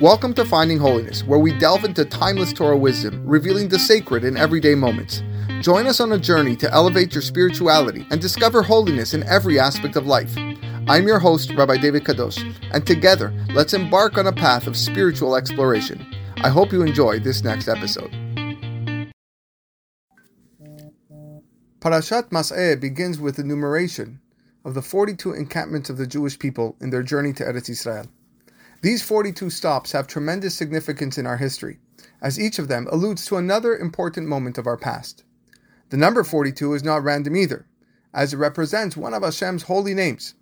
Welcome to Finding Holiness, where we delve into timeless Torah wisdom, revealing the sacred in everyday moments. Join us on a journey to elevate your spirituality and discover holiness in every aspect of life. I'm your host, Rabbi David Kadosh, and together, let's embark on a path of spiritual exploration. I hope you enjoy this next episode. Parashat Masei begins with enumeration of the 42 encampments of the Jewish people in their journey to Eretz Israel. These 42 stops have tremendous significance in our history, as each of them alludes to another important moment of our past. The number 42 is not random either, as it represents one of Hashem's holy names.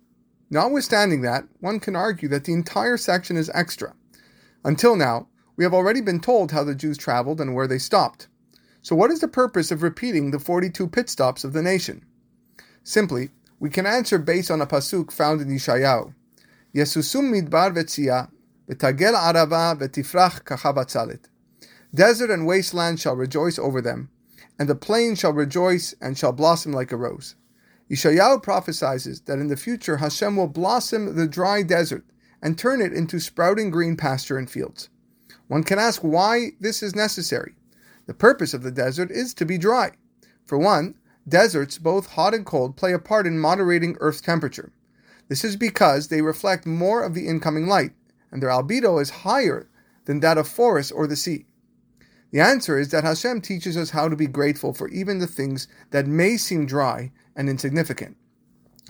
Notwithstanding that, one can argue that the entire section is extra. Until now, we have already been told how the Jews traveled and where they stopped. So, what is the purpose of repeating the 42 pit stops of the nation? Simply, we can answer based on a pasuk found in Yeshayahu. Yesusum midbar vetzia, v'tagel arava v'tifrach kachabatzalet. Desert and wasteland shall rejoice over them, and the plain shall rejoice and shall blossom like a rose. Yeshayahu prophesies that in the future Hashem will blossom the dry desert and turn it into sprouting green pasture and fields. One can ask why this is necessary. The purpose of the desert is to be dry. For one, Deserts, both hot and cold, play a part in moderating Earth's temperature. This is because they reflect more of the incoming light, and their albedo is higher than that of forests or the sea. The answer is that Hashem teaches us how to be grateful for even the things that may seem dry and insignificant.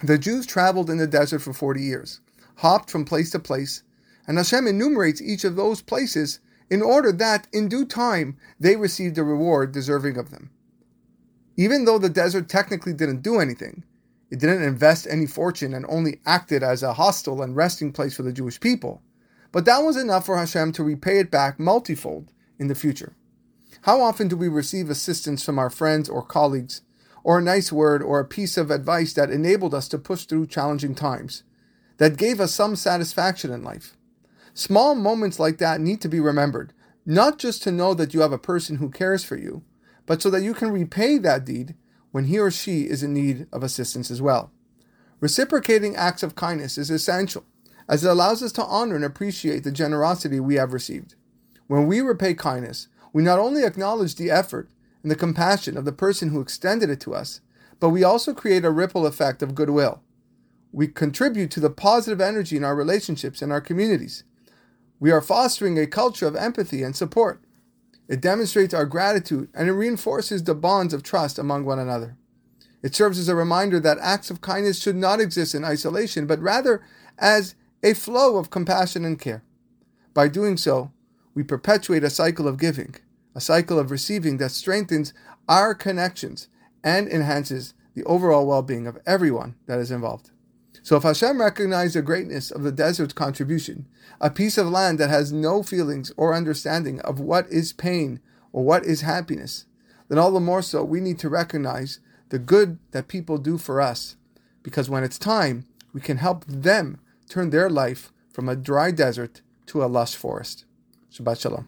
The Jews traveled in the desert for 40 years, hopped from place to place, and Hashem enumerates each of those places in order that, in due time, they received a reward deserving of them. Even though the desert technically didn't do anything, it didn't invest any fortune and only acted as a hostel and resting place for the Jewish people. But that was enough for Hashem to repay it back multifold in the future. How often do we receive assistance from our friends or colleagues, or a nice word or a piece of advice that enabled us to push through challenging times, that gave us some satisfaction in life? Small moments like that need to be remembered, not just to know that you have a person who cares for you, but so that you can repay that deed when he or she is in need of assistance as well. Reciprocating acts of kindness is essential, as it allows us to honor and appreciate the generosity we have received. When we repay kindness, we not only acknowledge the effort and the compassion of the person who extended it to us, but we also create a ripple effect of goodwill. We contribute to the positive energy in our relationships and our communities. We are fostering a culture of empathy and support. It demonstrates our gratitude and it reinforces the bonds of trust among one another. It serves as a reminder that acts of kindness should not exist in isolation, but rather as a flow of compassion and care. By doing so, we perpetuate a cycle of giving, a cycle of receiving that strengthens our connections and enhances the overall well being of everyone that is involved. So if Hashem recognized the greatness of the desert's contribution, a piece of land that has no feelings or understanding of what is pain or what is happiness, then all the more so we need to recognize the good that people do for us, because when it's time, we can help them turn their life from a dry desert to a lush forest. Shabbat Shalom.